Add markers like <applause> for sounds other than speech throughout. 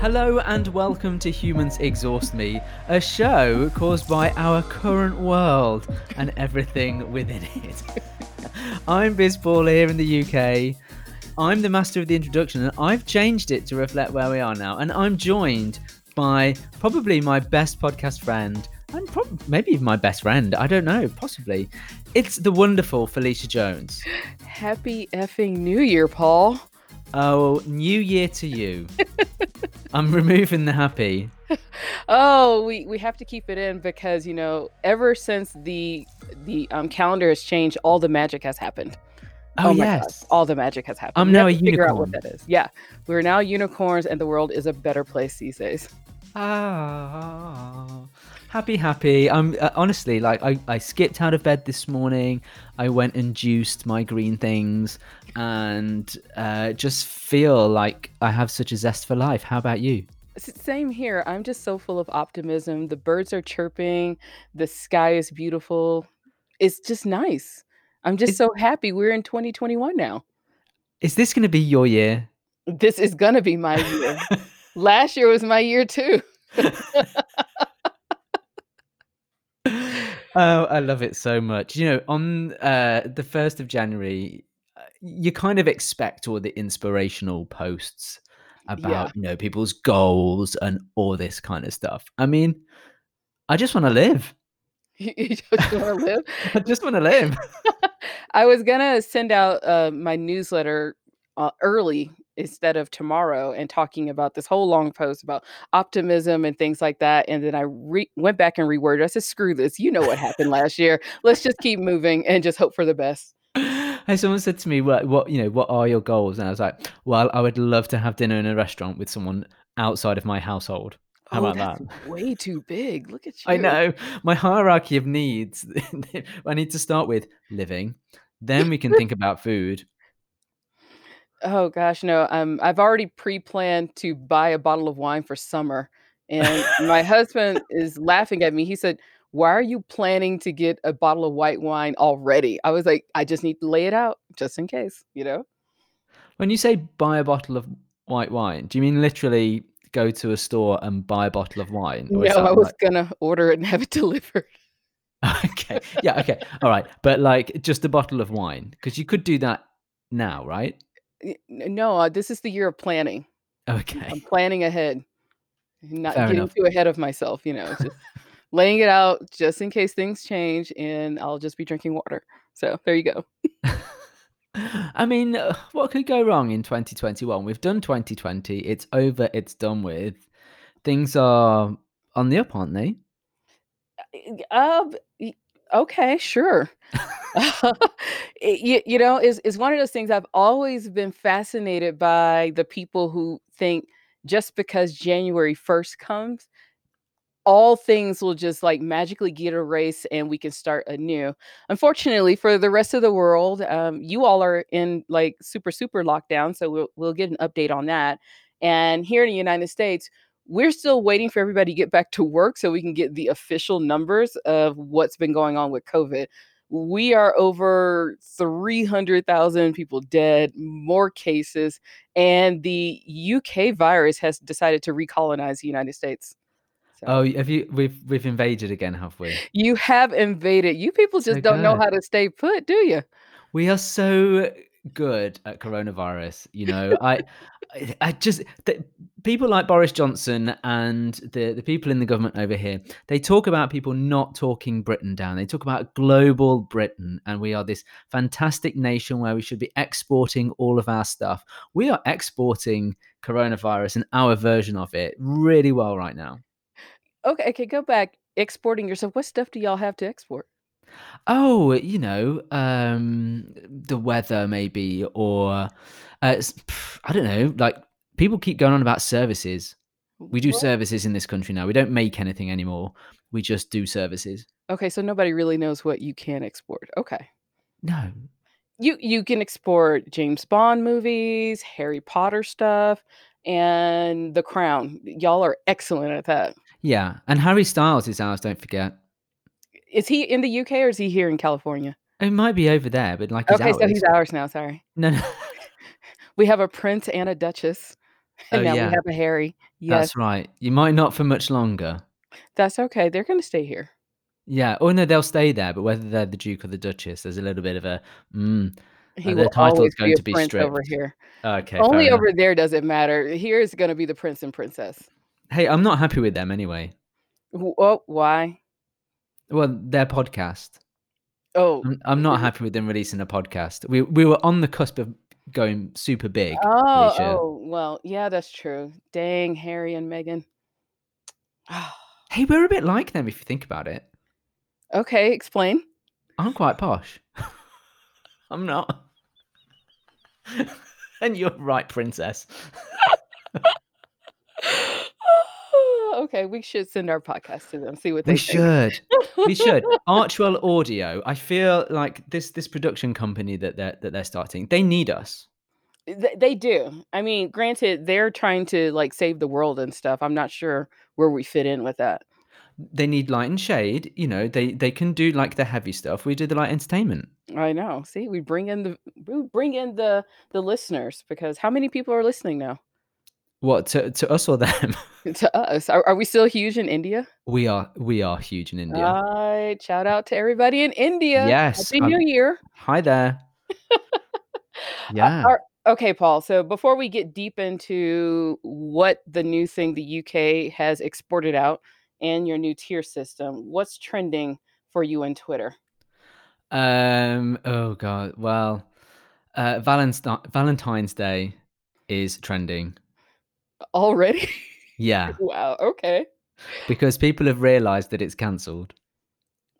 Hello and welcome to Humans Exhaust Me, a show caused by our current world and everything within it. <laughs> I'm Biz Paul here in the UK. I'm the master of the introduction and I've changed it to reflect where we are now. And I'm joined by probably my best podcast friend and prob- maybe even my best friend. I don't know, possibly. It's the wonderful Felicia Jones. Happy effing New Year, Paul. Oh, new year to you. <laughs> I'm <laughs> removing the happy. Oh, we, we have to keep it in because you know ever since the the um, calendar has changed, all the magic has happened. Oh, my yes. God, all the magic has happened. I'm We now a to figure out what that is. Yeah, we're now unicorns, and the world is a better place these days. Ah, happy, happy. I'm uh, honestly like I, I skipped out of bed this morning. I went and juiced my green things, and uh, just feel like I have such a zest for life. How about you? Same here. I'm just so full of optimism. The birds are chirping. The sky is beautiful. It's just nice. I'm just Is- so happy. We're in 2021 now. Is this going to be your year? This is gonna be my year. Last year was my year too. <laughs> oh, I love it so much. You know, on uh, the first of January, you kind of expect all the inspirational posts about you know people's goals and all this kind of stuff. I mean, I just want to live. You <laughs> you just want to live. <laughs> I just want to live. <laughs> I was gonna send out uh, my newsletter uh, early instead of tomorrow and talking about this whole long post about optimism and things like that. And then I re- went back and reworded. I said, "Screw this! You know what happened last year. Let's just keep moving and just hope for the best." <laughs> Someone said to me, "What, what, you know, what are your goals?" And I was like, "Well, I would love to have dinner in a restaurant with someone outside of my household." How oh, about that? way too big. Look at you. I know my hierarchy of needs. <laughs> I need to start with living, then we can think about food. Oh gosh, no. Um, I've already pre-planned to buy a bottle of wine for summer, and my husband is laughing at me. He said, "Why are you planning to get a bottle of white wine already?" I was like, "I just need to lay it out just in case, you know." When you say buy a bottle of white wine, do you mean literally go to a store and buy a bottle of wine, No, I was like gonna order it and have it <laughs> delivered. <laughs> okay, yeah, okay, all right, but like just a bottle of wine because you could do that now, right? No, uh, this is the year of planning. Okay. I'm planning ahead, not fair getting enough. too ahead of myself. You know, just laying it out just in case things change, and I'll just be drinking water. So there you go. <laughs> I mean, uh, what could go wrong in 2021? We've done 2020. It's over. It's done with. Things are on the up, aren't they? Um, okay, sure. <laughs> you, you know, is is one of those things I've always been fascinated by the people who think just because January 1st comes, all things will just like magically get erased and we can start anew. Unfortunately, for the rest of the world, um, you all are in like super, super lockdown. So we'll, we'll get an update on that. And here in the United States, we're still waiting for everybody to get back to work so we can get the official numbers of what's been going on with COVID. We are over 300,000 people dead, more cases, and the UK virus has decided to recolonize the United States. So Oh, have you? We've we've invaded again, have we? you have invaded. You people So just don't know how to stay put, do you? We are so good at coronavirus. You know, I, I, I just the, people like Boris Johnson and the the people in the government over here. They talk about people not talking Britain down. They talk about global Britain, and we are this fantastic nation where we should be exporting all of our stuff. We are exporting coronavirus and our version of it really well right now. Okay, okay, go back. Exporting yourself. What stuff do y'all have to export? Oh, you know, um, the weather maybe, or uh, s- pff, I don't know. Like people keep going on about services. We do What? services in this country now. We don't make anything anymore. We just do services. Okay, so nobody really knows what you can export. Okay. No. You you can export James Bond movies, Harry Potter stuff, and The Crown. Y'all are excellent at that. Yeah, and Harry Styles is ours. Don't forget. Is he in the UK or is he here in California? It might be over there, but like Okay, so he's ours now. Sorry. No, no. <laughs> We have a prince and a duchess. Oh, And now we have a Harry. Yes. That's right. You might not for much longer. That's okay. They're gonna stay here. Yeah. Oh, no, they'll stay there, but whether they're the Duke or the Duchess, there's a little bit of a, mm, He uh, will always going be a to be prince over here. Okay, Only enough. over there does it matter. Here is gonna be the prince and princess. Hey, I'm not happy with them anyway. Oh, why? Well, their podcast. Oh, I'm I'm not mm-hmm. happy with them releasing a podcast. We we were on the cusp of going super big, Oh, Alicia. oh, well, yeah, that's true. Dang, Harry and Meghan. <sighs> Hey, we're a bit like them if you think about it. Okay, explain. I'm quite posh. <laughs> I'm not. <laughs> and you're right, princess. <laughs> Okay, we should send our podcast to them, see what they We think. should. We should. <laughs> Archewell Audio. I feel like this this production company that they're that they're starting, they need us. Th they do. I mean, granted, they're trying to, like, save the world and stuff. I'm not sure where we fit in with that. They need light and shade, you know, they they can do, like, the heavy stuff. We do the light entertainment. I know. See, we bring in the we bring in the the listeners because how many people are listening now? What, to to us or them? <laughs> <laughs> To us. Are are we still huge in India? We are we are huge in India. Alright, shout out to everybody in India. Yes, Happy um, New Year. Hi there. <laughs> Uh, Yeah. are okay, Paul, so before we get deep into what the new thing the UK has exported out and your new tier system, what's trending for you in Twitter? Um, oh god. Well, uh, Valentine's Day is trending. Already? Yeah, <laughs> Wow, okay. because people have realized that it's cancelled.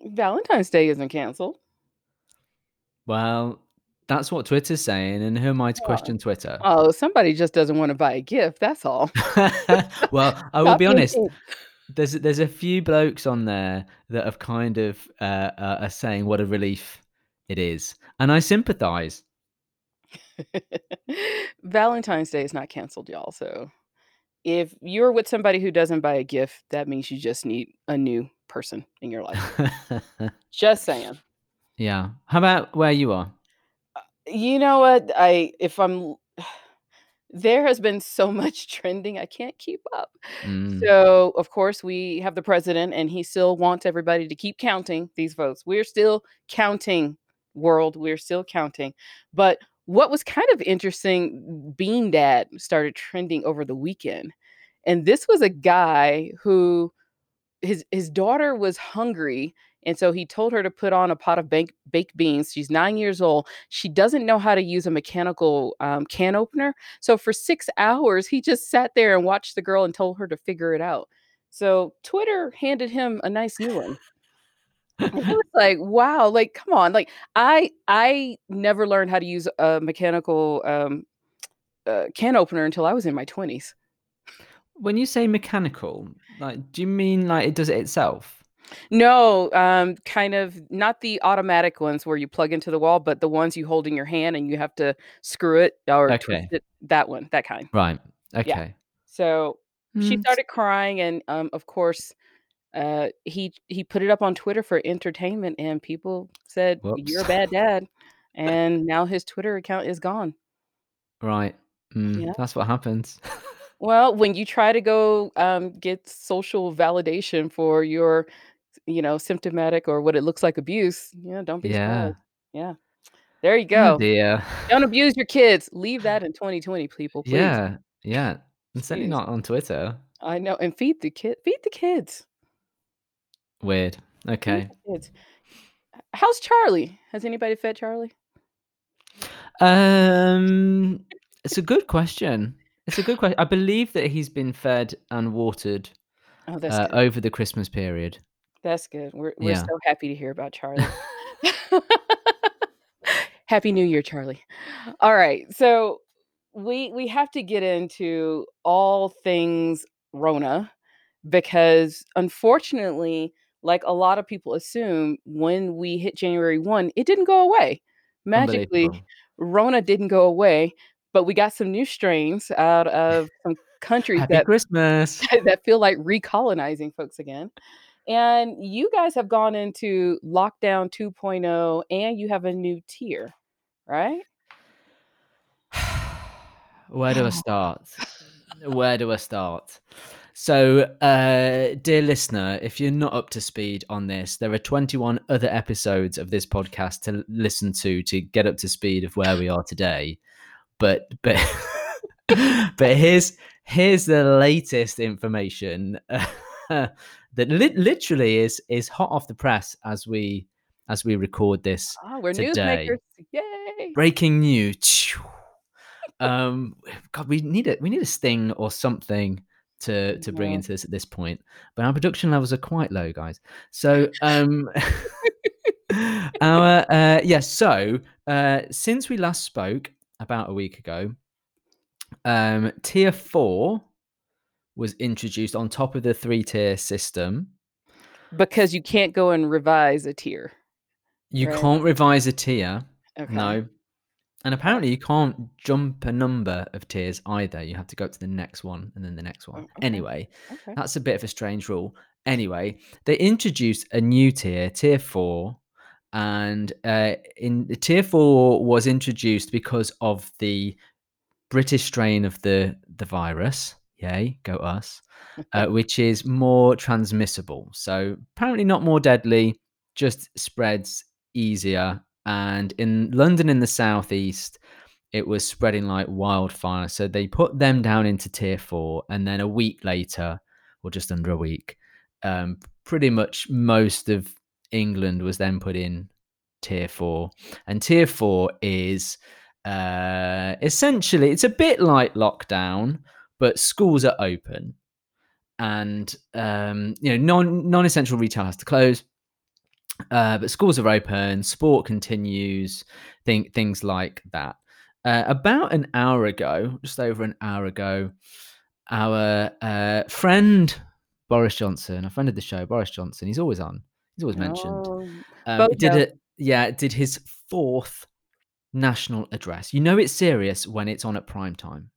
Valentine's Day isn't canceled. Well, that's what Twitter's saying, and who am I to question Twitter? Oh, somebody just doesn't wanna buy a gift, that's all. <laughs> Well, I will Stop be honest, there's there's a few blokes on there that have kind of, uh, uh, are saying what a relief it is, and I sympathise. <laughs> Valentine's Day is not canceled, y'all, so if you're with somebody who doesn't buy a gift, that means you just need a new person in your life. <laughs> Just saying. Yeah. How about where you are? Uh, you know what? I if I'm <sighs> there has been so much <laughs> trending, I can't keep up. Mm. So, of course, we have the president, and he still wants everybody to keep counting these votes. We're still counting, world, we're still counting. But what was kind of interesting, Bean Dad started trending over the weekend, and this was a guy who his his daughter was hungry, and so he told her to put on a pot of bank baked beans. She's 9 years old. She doesn't know how to use a mechanical, um, can opener, so for 6 hours, he just sat there and watched the girl and told her to figure it out. So, Twitter handed him a nice new one. I was like, "Wow," like, come on, like, I I never learned how to use a mechanical, um, uh, can opener until I was in my 20s. When you say mechanical, like, do you mean, like, it does it itself? No, um, kind of not the automatic ones where you plug into the wall, but the ones you hold in your hand and you have to screw it or twist Okay. it, that one, that kind. Right. Yeah. Okay. So, she Mm. started crying and, um, of course, uh, he he put it up on Twitter for entertainment, and people said, Whoops. "You're a bad dad," <laughs> and now his Twitter account is gone. Right. Mm, Yeah. that's what happens. <laughs> Well, when you try to go, um, get social validation for your, you know, symptomatic or what it looks like abuse, yeah, don't be Yeah. surprised. Yeah. There you Oh, go. dear. Don't abuse your kids. Leave that <laughs> in 2020, people, please. Yeah. Yeah. And certainly not on Twitter. I know, and feed the kid feed the kids. Weird. Okay. how's Charlie? Has anybody fed Charlie? Um, it's a good question. It's a good question. I believe that he's been fed and watered, Oh, that's uh, good. over the Christmas period. That's good. We're we're Yeah. so happy to hear about Charlie. <laughs> Happy New Year, Charlie. Alright, so we we have to get into all things Rona because, unfortunately, like a lot of people assume, when we hit January 1, it didn't go away. Magically, Rona didn't go away, but we got some new strains out <laughs> of some countries that Christmas. <laughs> that feel like recolonizing folks again. And you guys have gone into lockdown 2.0, and you have a new tier, right? <sighs> Where do I <sighs> start? where do I start? So, uh, dear listener, if you're not up to speed on this, there are 21 other episodes of this podcast to listen to to get up to speed of where we are today. But but <laughs> but here's here's the latest information uh, <laughs> that li- literally is is hot off the press as we as we record this Oh, we're today. newsmakers. Yay. Breaking news. um, God, we need it. We need a sting or something to to bring Yeah. into this at this point. But our production levels are quite low, guys. So <laughs> um, <laughs> our uh, yes. so uh, since we last spoke about a week ago, um, tier four was introduced on top of the three tier system. Because you can't go and revise a tier. You Right. can't revise a tier. Okay. No. And apparently you can't jump a number of tiers either. You have to go to the next one and then the next one. Oh, okay. Anyway, Okay. that's a bit of a strange rule. Anyway, they introduced a new tier, tier four, and uh, in the tier four was introduced because of the British strain of the the virus. Yay, go us! Uh, <laughs> which is more transmissible. So apparently not more deadly, just spreads easier. And in London, in the southeast, it was spreading like wildfire. So they put them down into tier four, and then a week later, or just under a week, um, pretty much most of England was then put in tier four. And tier four is uh, essentially it's a bit like lockdown, but schools are open, and um, you know non non essential retail has to close. Uh, but schools are open, sport continues, think things like that. Uh, about an hour ago, just over an hour ago, our uh, friend Boris Johnson, a friend of the show, Boris Johnson, he's always on. He's always mentioned. Oh, Um, did it? Yeah, did his fourth national address. You know it's serious when it's on at prime time.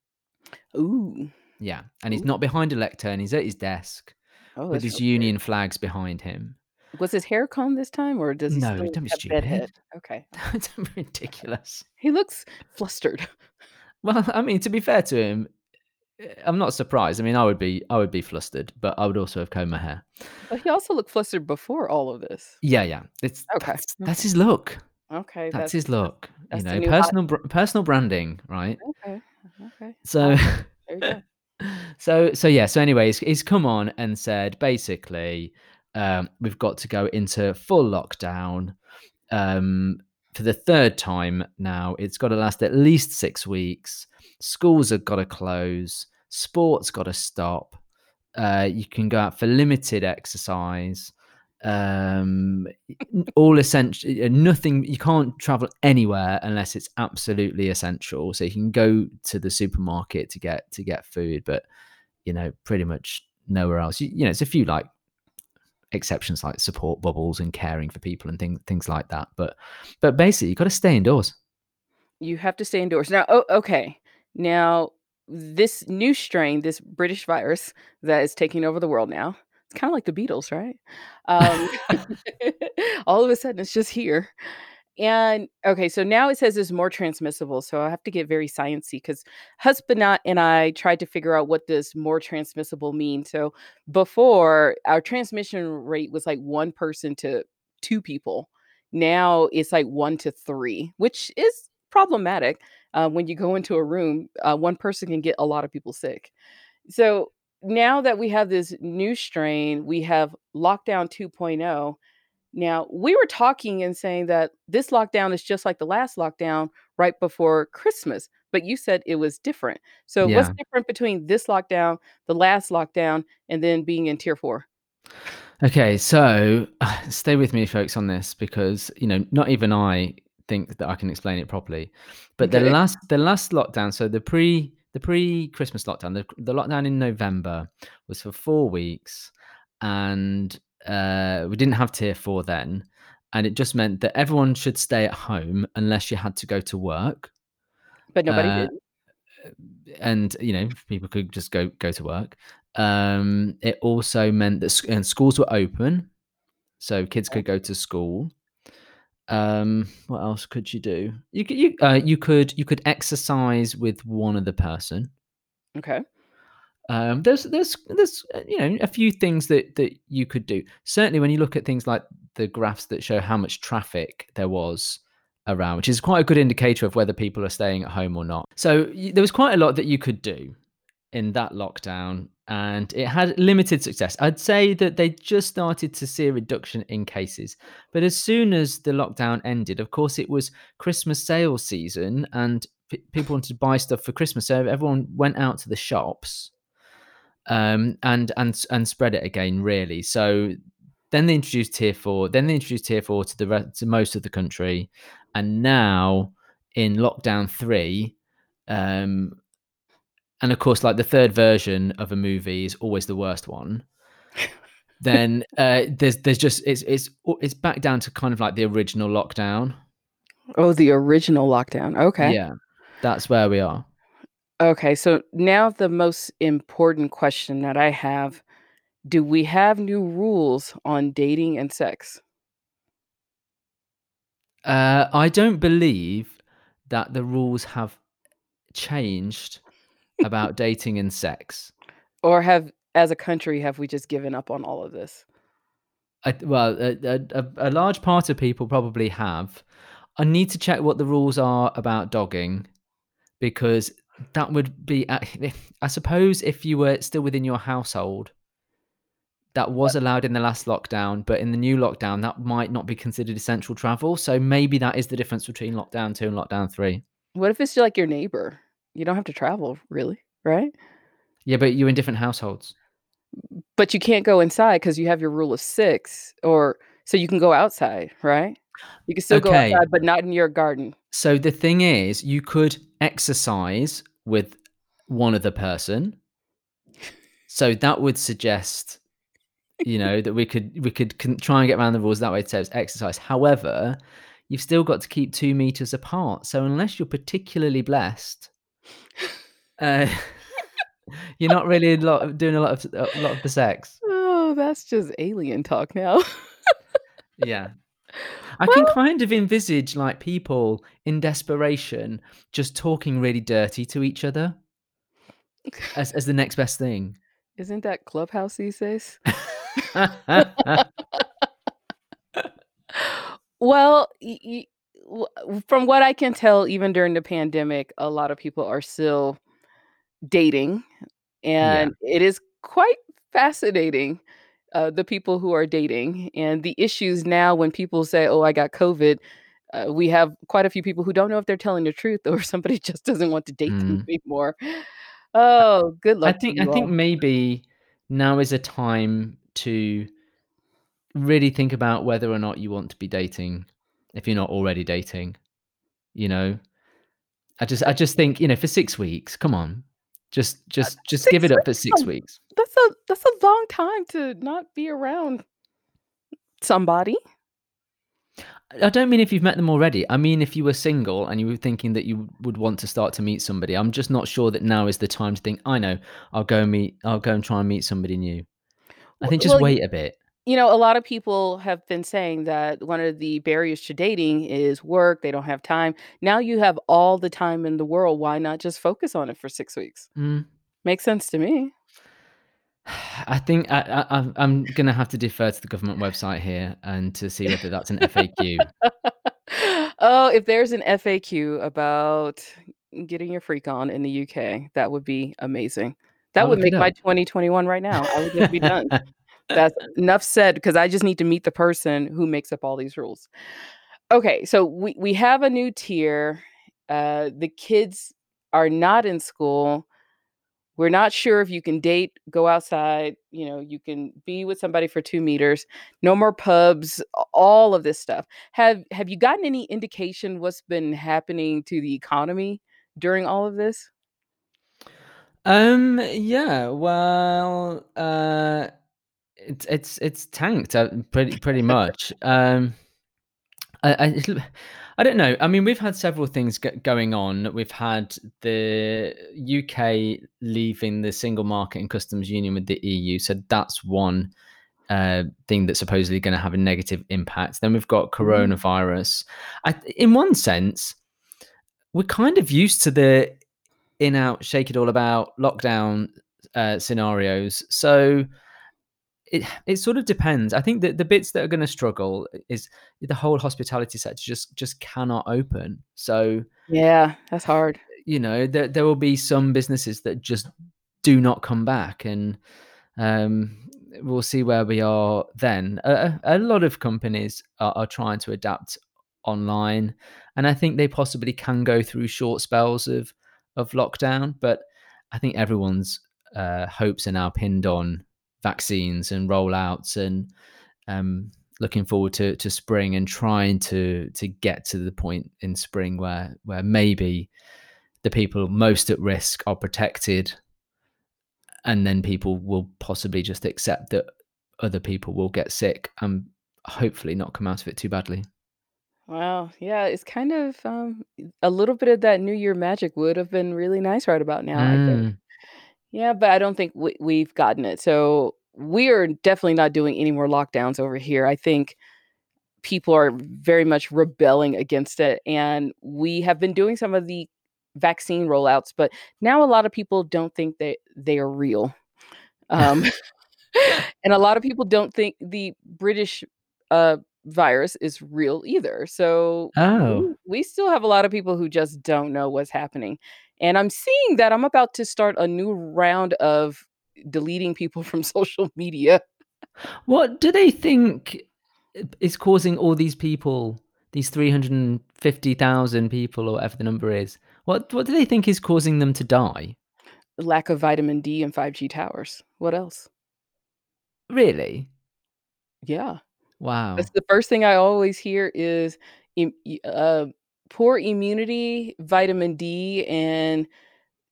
Ooh. Yeah, and he's Ooh. not behind a lectern. He's at his desk Oh, with his union flags behind him. Was his hair combed this time, or does he No, still <laughs> don't be stupid. Okay. That's ridiculous. He looks flustered. Well, I mean, to be fair to him, eh, I'm not surprised. I mean, I would be, I would be flustered, but I would also have combed my hair. But he also looked flustered before all of this. Yeah, yeah. It's Okay, that's, that's his look. Okay, That's that's his look. that's you know, new hot. personal personal branding, right? Okay. Okay. So, Hot. There you go. <laughs> so so yeah. So, anyways, he's come on and said basically, um, we've got to go into full lockdown um, for the third time now. It's got to last at least six weeks. Schools have got to close. Sports got to stop. Uh, you can go out for limited exercise. Um, all essential. Nothing. You can't travel anywhere unless it's absolutely essential. So you can go to the supermarket to get to get food, but you know, pretty much nowhere else. You, you know, it's a few like exceptions like support bubbles and caring for people and things things like that. But but basically, you got to stay indoors. You have to stay indoors. Now, oh, okay. Now, this new strain, this British virus that is taking over the world now, it's kind of like the Beatles, right? Um, <laughs> <laughs> all of a sudden, it's just here. And okay, so now it says it's more transmissible. So I have to get very sciencey because husband and I tried to figure out what does more transmissible mean. So before our transmission rate was like one person to two people. Now it's like one to three, which is problematic. Uh, when you go into a room, uh, one person can get a lot of people sick. So now that we have this new strain, we have lockdown 2.0. Now, we were talking and saying that this lockdown is just like the last lockdown right before Christmas, but you said it was different. So, what's different between this lockdown, the last lockdown, and then being in tier four? Okay, so <sighs> stay with me, folks, on this because you know not even I think that I can explain it properly. But the last the last lockdown, so the pre the pre Christmas lockdown, the the lockdown in November was for four weeks, and uh, we didn't have tier four then, and it just meant that everyone should stay at home unless you had to go to work. But nobody Uh, did. and you know people could just go go to work um it also meant that and schools were open so kids could go to school um what else could you do you could you uh, you could you could exercise with one other person Okay. Um, there's there's there's uh, you know a few things that that you could do. Certainly, when you look at things like the graphs that show how much traffic there was around, which is quite a good indicator of whether people are staying at home or not. So there was quite a lot that you could do in that lockdown, and it had limited success. I'd say that they just started to see a reduction in cases, but as soon as the lockdown ended, of course, it was Christmas sales season, and p- people wanted to buy stuff for Christmas, so everyone went out to the shops um, and and and spread it again. Really, so then they introduced tier four. Then they introduced tier four to the rest, to most of the country, and now in lockdown three, um, and of course, like the third version of a movie is always the worst one. <laughs> then uh, there's there's just it's it's it's back down to kind of like the original lockdown. Oh, the original lockdown. Okay. Yeah, that's where we are. Okay, so now the most important question that I have, do we have new rules on dating and sex? Uh, I don't believe that the rules have changed about <laughs> dating and sex. Or have as a country have we just given up on all of this? I, well, a, a, a large part of people probably have. I need to check what the rules are about dogging because that would be, uh, <laughs> I suppose, if you were still within your household, that was allowed in the last lockdown, but in the new lockdown, that might not be considered essential travel. So maybe that is the difference between lockdown two and lockdown three. What if it's like your neighbor? You don't have to travel, really, right? Yeah, but you're in different households. But you can't go inside because you have your rule of six, or so you can go outside, right? You can still go outside, but not in your garden. So the thing is, you could exercise with one other person. So that would suggest, you know, that we could we could try and get around the rules that way. So it's exercise. However, you've still got to keep two meters apart. So unless you're particularly blessed, uh, <laughs> you're not really a lot doing a lot of a lot of the sex. Oh, that's just alien talk now. <laughs> Yeah. I can kind of envisage like people in desperation just talking really dirty to each other as, as the next best thing. Isn't that Clubhouse these days? Well, y- y- from what I can tell, even during the pandemic, a lot of people are still dating, and it is quite fascinating. Uh, the people who are dating and the issues now when people say, "Oh, I got COVID," uh, we have quite a few people who don't know if they're telling the truth <laughs> or somebody just doesn't want to date them Mm. anymore. Oh, good I luck to think I you think maybe now is a time to really think about whether or not you want to be dating if you're not already dating. You know, I just I just think you know for six weeks, come on, Uh, just just just give it up for six oh, weeks. That's a that's a long time to not be around somebody. I don't mean if you've met them already. I mean if you were single and you were thinking that you would want to start to meet somebody. I'm just not sure that now is the time to think. I know. I'll go and meet. I'll go and try and meet somebody new. I think just well, wait a bit. You know, a lot of people have been saying that one of the barriers to dating is work. They don't have time. Now you have all the time in the world. Why not just focus on it for six weeks? Mm. Makes sense to me. <sighs> I think I, I, I'm- to have to defer to the government website here and to see whether that's an FAQ. <laughs> oh, if there's an FAQ about getting your freak on in the UK, that would be amazing. That I'll would look it make my up. 2021 right now. I would just be done. <laughs> That's enough said because I just need to meet the person who makes up all these rules. Okay, so we, we have a new tier. Uh, the kids are not in school. We're not sure if you can date, go outside, you know, you can be with somebody for two meters, no more pubs, all of this stuff. Have have you gotten any indication what's been happening to the economy during all of this? Um. Yeah. Well. Uh. It's it's it's tanked uh, pretty pretty much. <laughs> Um. I, I I don't know. I mean, we've had several things go- going on. We've had the UK leaving the single market and customs union with the EU, so that's one uh, thing that's supposedly going to have a negative impact. Then we've got coronavirus. I, in one sense, we're kind of used to the in out, shake it all about lockdown uh, scenarios. So it it sort of depends. I think that the bits that are going to struggle is the whole hospitality sector just just cannot open. So yeah, that's hard. You know, there there will be some businesses that just do not come back, and um, we'll see where we are then. A, a lot of companies are, are trying to adapt online, and I think they possibly can go through short spells of of lockdown, but I think everyone's uh, hopes are now pinned on vaccines and rollouts and um, looking forward to, to spring and trying to to get to the point in spring where where maybe the people most at risk are protected and then people will possibly just accept that other people will get sick and hopefully not come out of it too badly. Wow, yeah, it's kind of um, a little bit of that New Year magic would have been really nice right about now, I think. Yeah, but I don't think we we've gotten it. So we are definitely not doing any more lockdowns over here. I think people are very much rebelling against it, and we have been doing some of the vaccine rollouts, but now a lot of people don't think that they are real. <laughs> Um, <laughs> and a lot of people don't think the British uh, virus is real either. So Oh. we, we still have a lot of people who just don't know what's happening. And I'm seeing that I'm about to start a new round of deleting people <laughs> from social media. What do they think is causing all these people, these 350,000 people or whatever the number is? What what do they think is causing them to die? Lack of vitamin D and 5G towers. What else? Really? Yeah. That's Wow. the first thing I always hear is im y uh, poor immunity, vitamin D, and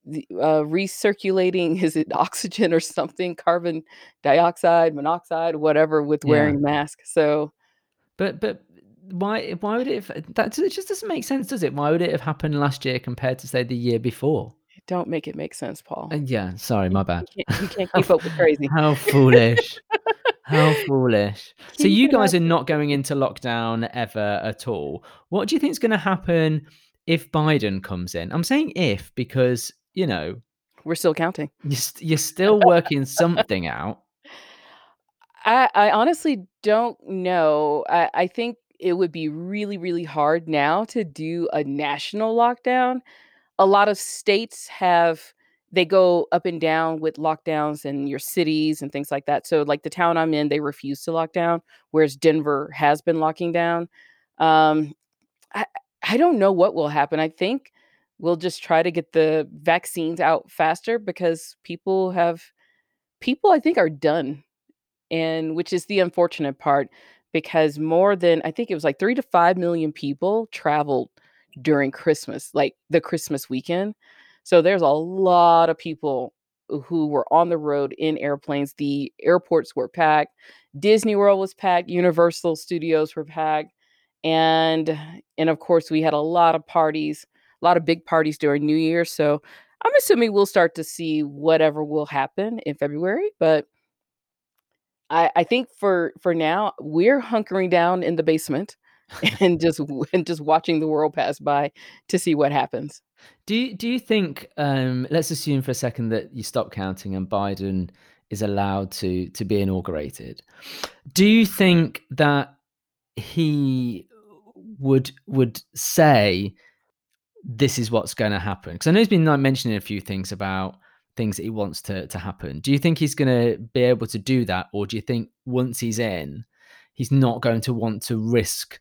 the uh, recirculating <laughs> is it oxygen or something? Carbon dioxide, monoxide, whatever with wearing Yeah. a mask. So But but why why would it have that it just doesn't make sense, does it? Why would it have happened last year compared to say the year before? don't make it make sense, Paul. And yeah, sorry, You my you bad. can't you can't How keep f up with <laughs> crazy. how foolish. How foolish. So you guys are not going into lockdown ever at all. What do you think is gonna happen if Biden comes in? I'm saying if because, you know, We're still counting. you're st you're still working something out. I I honestly don't know. I I think it would be really, really hard now to do a national lockdown. A lot of states have they go up and down with lockdowns in your cities and things like that. So, like the town I'm in, they refuse to lock down, whereas Denver has been locking down. Um, I I don't know what will happen. I think we'll just try to get the vaccines out faster because people have people I think are done and which is the unfortunate part because more than I think it was like 3 to 5 million people traveled during Christmas, like the Christmas weekend. So there's a lot of people who were on the road in airplanes. The airports were packed. Disney World was packed, Universal Studios were packed, and and of course we had a lot of parties, a lot of big parties during New Year. So I'm assuming we'll start to see whatever will happen in February, but I I think for for now, we're hunkering down in the basement <laughs> and just and just watching the world pass by to see what happens. Do you do you think, um let's assume for a second that you stop counting and Biden is allowed to to be inaugurated. Do you think that he would would say this is what's gonna happen? happen? Because I know he's been, like, mentioning a few things about things that he wants to to happen. Do you think he's gonna be able to do that, or do you think once he's in, he's not going to want to risk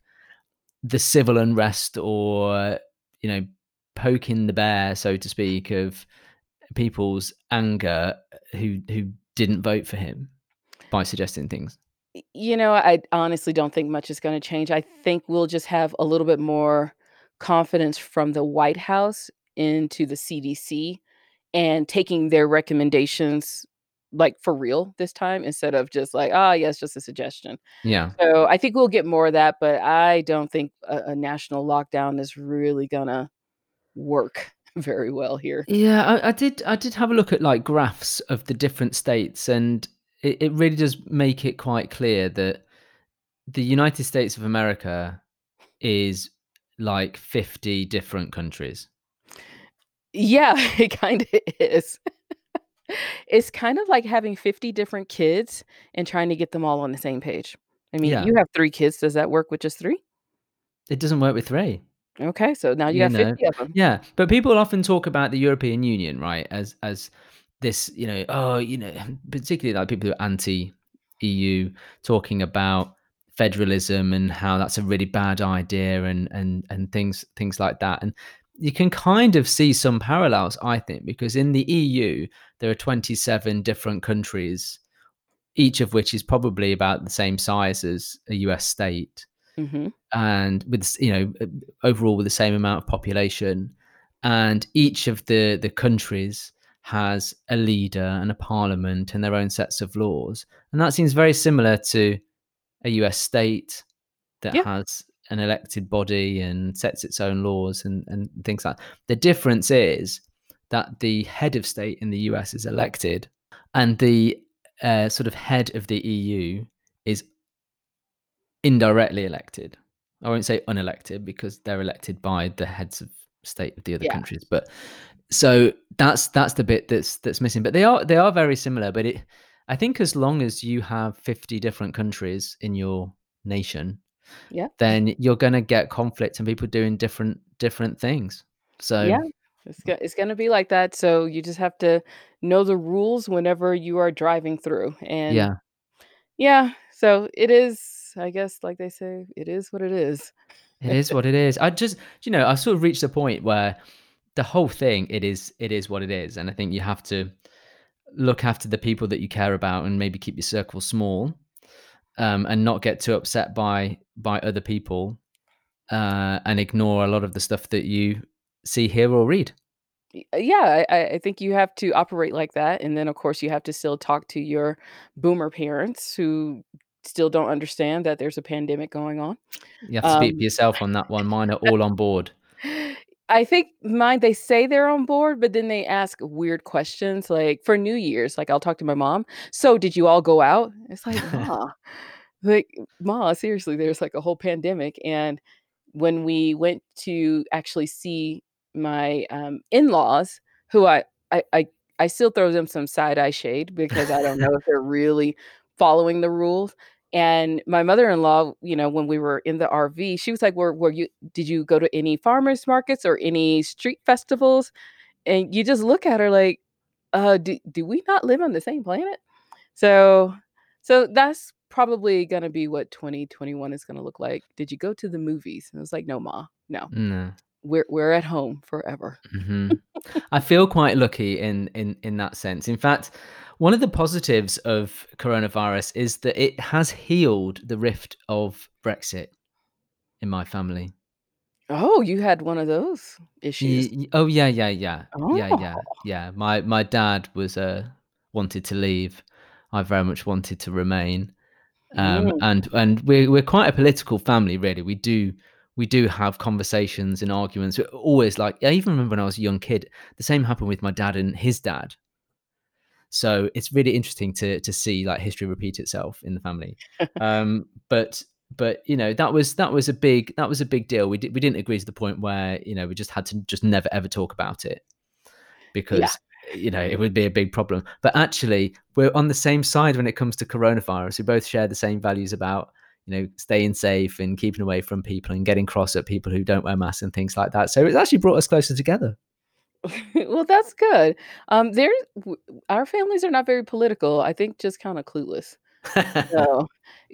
the civil unrest or, you know, poking the bear, so to speak, of people's anger who who didn't vote for him by suggesting things? You know, I honestly don't think much is gonna change. I think we'll just have a little bit more confidence from the White House into the CDC and taking their recommendations, like, for real this time instead of just like, "Ah, yeah, just a suggestion." Yeah. So, I think we'll get more of that, but I don't think a a national lockdown is really gonna work <laughs> very well here. Yeah, I, I did. I did have a look at like graphs of the different states, and it, it really does make it quite clear that the United States of America is like fifty different countries. Yeah, <laughs> it kinda is. <laughs> It's kind of like having 50 different kids and trying to get them all on the same page. I mean, Yeah. you have 3 kids, does that work with just 3? It doesn't work with 3. Okay, so now you You got know? 50 of 'em. Yeah, but people often talk about the European Union, right, as as this, you know, oh, you know, <laughs> particularly like people who are anti-EU talking about federalism and how that's a really bad idea and and and things things like that. And you can kind of see some parallels, I think, because in the EU there are 27 different countries, each of which is probably about the same size as a US state Mhm. and with you know, uh, overall with the same amount of population, and each of the the countries has a leader and a parliament and their own sets of laws, and that seems very similar to a US state that Yeah. has an elected body and sets its own laws and and things like the difference is that the head of state in the US is elected, and the, uh, sort of head of the EU is indirectly elected. I won't say unelected because they're elected by the heads of state of the other Yeah. countries, but so that's that's the bit that's that's missing. But they are they are very similar, but it I think as long as you have 50 different countries in your nation, Yeah. then you're gonna get conflict and people doing different different things. So Yeah, it's go it's gonna be like that, so you just have to know the rules whenever you are driving through, and Yeah. yeah, so it is, I guess, like they say, it is what it is. <laughs> It is what it is. I just you know, I've sort of reached a point where the whole thing, it is it is what it is, and I think you have to look after the people that you care about and maybe keep your circle small, um, and not get too upset by by other people, uh, and ignore a lot of the stuff that you see, hear, or read. Uh, yeah, I I I think you have to operate like that, and then, of course, you have to still talk to your boomer parents who still don't understand that there's a pandemic going on. You have to speak for Um yourself on that one. <laughs> Mine are all on board. I think mine, they say they're on board, but then they ask weird questions, like, for New Year's, like, I'll talk to my mom, "So, did you all go out?" It's like, <laughs> "Ma" like, "Ma, seriously, there's, like, a whole pandemic," and when we went to actually see my, um, in-laws, who I I I I still throw them some side-eye shade because I don't know if they're really following the rules, and my mother-in-law, you know, when we were in the RV, she was like, "Were were you did you go to any farmers markets or any street festivals?" And you just look at her like, "Uh, do do we not live on the same planet?" So so that's probably gonna be what 2021 is gonna look like. "Did you go to the movies?" And I was like, "No, Ma, no. No. We're we're at home forever." Mhm. <laughs> I feel quite lucky in in in that sense. In fact, one of the positives of coronavirus is that it has healed the rift of Brexit in my family. Oh, you had one of those issues. y oh, yeah, yeah, yeah. Yeah, Oh. yeah, yeah. My my dad was, uh wanted to leave. I very much wanted to remain. Um, Mm. and and we're we're quite a political family, really. We do we do have conversations and arguments. We're always like I even remember when I was a young kid, the same happened with my dad and his dad. So, it's really interesting to to see, like, history repeat itself in the family. Um, but but, you know, that was that was a big that was a big deal. We di we didn't agree to the point where, you know, we just had to just never ever talk about it Yeah. because, you know, it would be a big problem. But actually, we're on the same side when it comes to coronavirus. We both share the same values about, you know, staying safe and keeping away from people and getting cross at people who don't wear masks and things like that. So, it's actually brought us closer together. Well, that's good. Um, there w our families are not very political, I think just kinda clueless. <laughs> So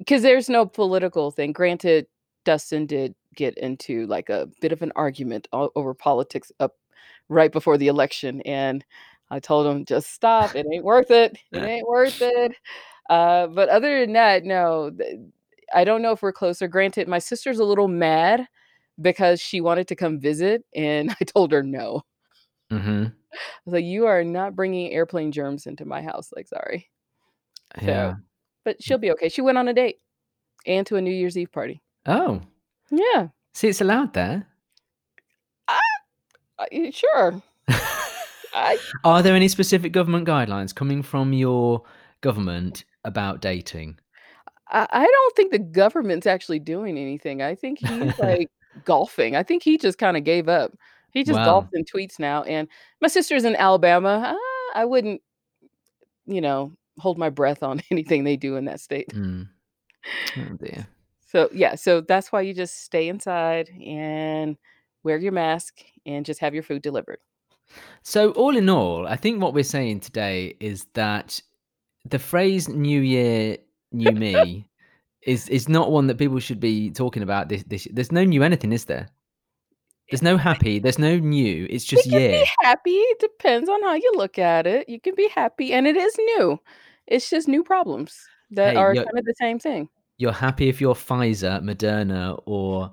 'cause there's no political thing. Granted, Dustin did get into, like, a bit of an argument o over politics up right before the election, and I told him, "Just stop. It ain't worth it. It <laughs> ain't worth it." Uh, but other than that, no, the I don't know if we're closer. Granted, my sister's a little mad because she wanted to come visit, and <laughs> I told her no. Mhm. I was like, "You are not bringing airplane germs into my house, like, sorry." So Yeah. but she'll be okay. She went on a date and to a New Year's Eve party. Oh. Yeah. See, it's allowed there. Uh, sure. I <laughs> Are there any specific government guidelines coming from your government about dating? I I don't think the government's actually doing anything. I think he's, <laughs> like, golfing. I think he just kinda gave up. He just golfs Wow. and tweets now, and my sister's in Alabama. Uh, I wouldn't you know, hold my breath on <laughs> anything they do in that state. Mm. Oh <laughs> dear. So, yeah, so that's why you just stay inside and wear your mask and just have your food delivered. So, all in all, I think what we're saying today is that the phrase "New Year, New <laughs> Me" is is not one that people should be talking about. This, this there's no new anything, is there? There's no happy. There's no new. It's just be happy. It depends on how you look at it. You can be happy, and it is new. It's just new problems that Hey, are kind of the same thing. you're happy if you're Pfizer, Moderna, or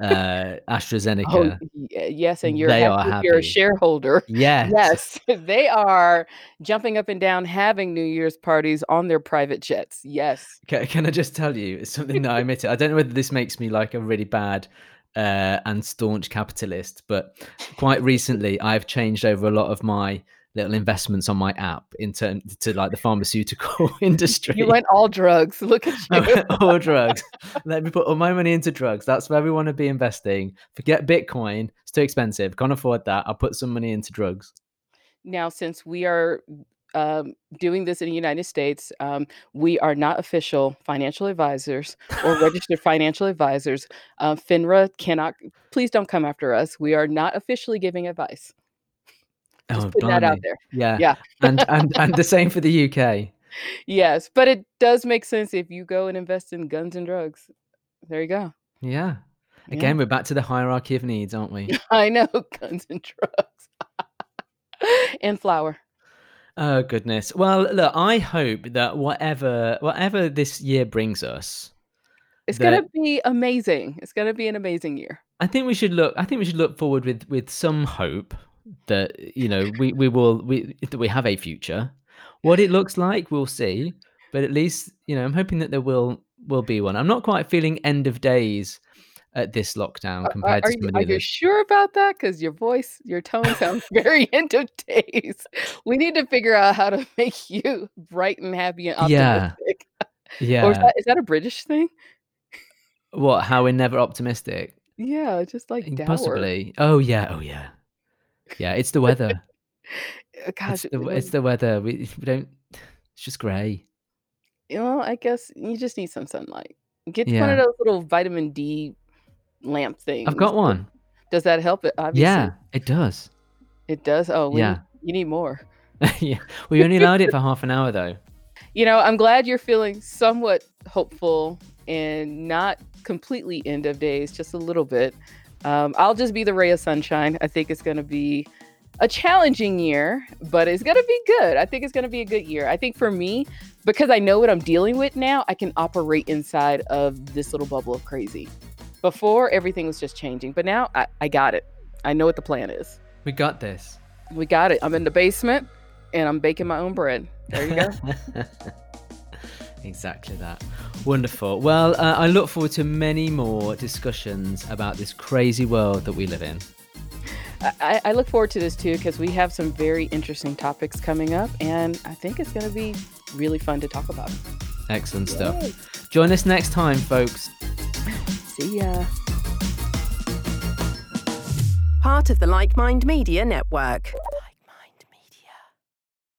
uh, Oh, AstraZeneca. y yes, and you're They happy are if you're a shareholder. Yes. Yes, <laughs> they are jumping up and down having New Year's parties on their private jets. Yes. Can, can I just tell you it's something that I admit it? I don't know whether this makes me like a really bad uh, and staunch capitalist, but quite recently I've changed over a lot of my little investments on my app in terms to like the pharmaceutical <laughs> industry. You went all drugs. <laughs> Look at you. all drugs. Let me put all my money into drugs. That's where we want to be investing. Forget Bitcoin; it's too expensive. Can't afford that. I'll put some money into drugs. Now, since we are um, doing this in the United States, um, we are not official financial advisors or registered <laughs> financial advisors. Uh, FINRA cannot, please don't come after us. We are not officially giving advice. Just Oh, putting that out there. Yeah, Yeah. and and <laughs> and the same for the UK. Yes, but it does make sense if you go and invest in guns and drugs. There you go. Yeah. Yeah. Again, we're back to the hierarchy of needs, aren't we? <laughs> I know guns and drugs and flour. Oh goodness. Well, look, I hope that whatever whatever this year brings us, It's that gonna be amazing. It's gonna be an amazing year. I think we should look. I think we should look forward with with some hope that you know we we will we that we have a future. What it looks like, we'll see. But at least you know, I'm hoping that there will will be one. I'm not quite feeling end of days at this lockdown Are, are, compared are to you some of are the you sure about that? Because your voice, your tone sounds very <laughs> end of days. We need to figure out how to <laughs> make you bright and happy and Yeah, optimistic. <laughs> Or is that is that a British thing? What? How we're never optimistic? Yeah, just like dour. Possibly. Oh yeah. Oh yeah. Yeah. It's the weather. Uh, It's Gosh, the it's the weather. We we don't. It's just grey. you know, I guess you just need some sunlight. Get one of those little vitamin D lamp thing. I've got one. does that help it? Obviously, Yeah, it does. it does. Oh, need, Yeah. you need more. <laughs> yeah. We only allowed it for half an hour though. <laughs> You know, I'm glad you're feeling somewhat hopeful and not completely end of days, just a little bit. Um, I'll just be the ray of sunshine. I think it's going to be a challenging year, but it's going to be good. I think it's going to be a good year. I think for me, because I know what I'm dealing with now, I can operate inside of this little bubble of crazy. Before, everything was just changing, but now I, I got it. I know what the plan is. We got this. We got it. I'm in the basement and I'm baking my own bread. There you go. <laughs> exactly that. Wonderful. Well, uh, I look forward to many more discussions about this crazy world that we live in. I, I look forward to this too because we have some very interesting topics coming up, and I think it's going to be really fun to talk about. Excellent stuff. Yay. Join us next time, folks. <laughs> See ya. Part of the Like Mind Media Network.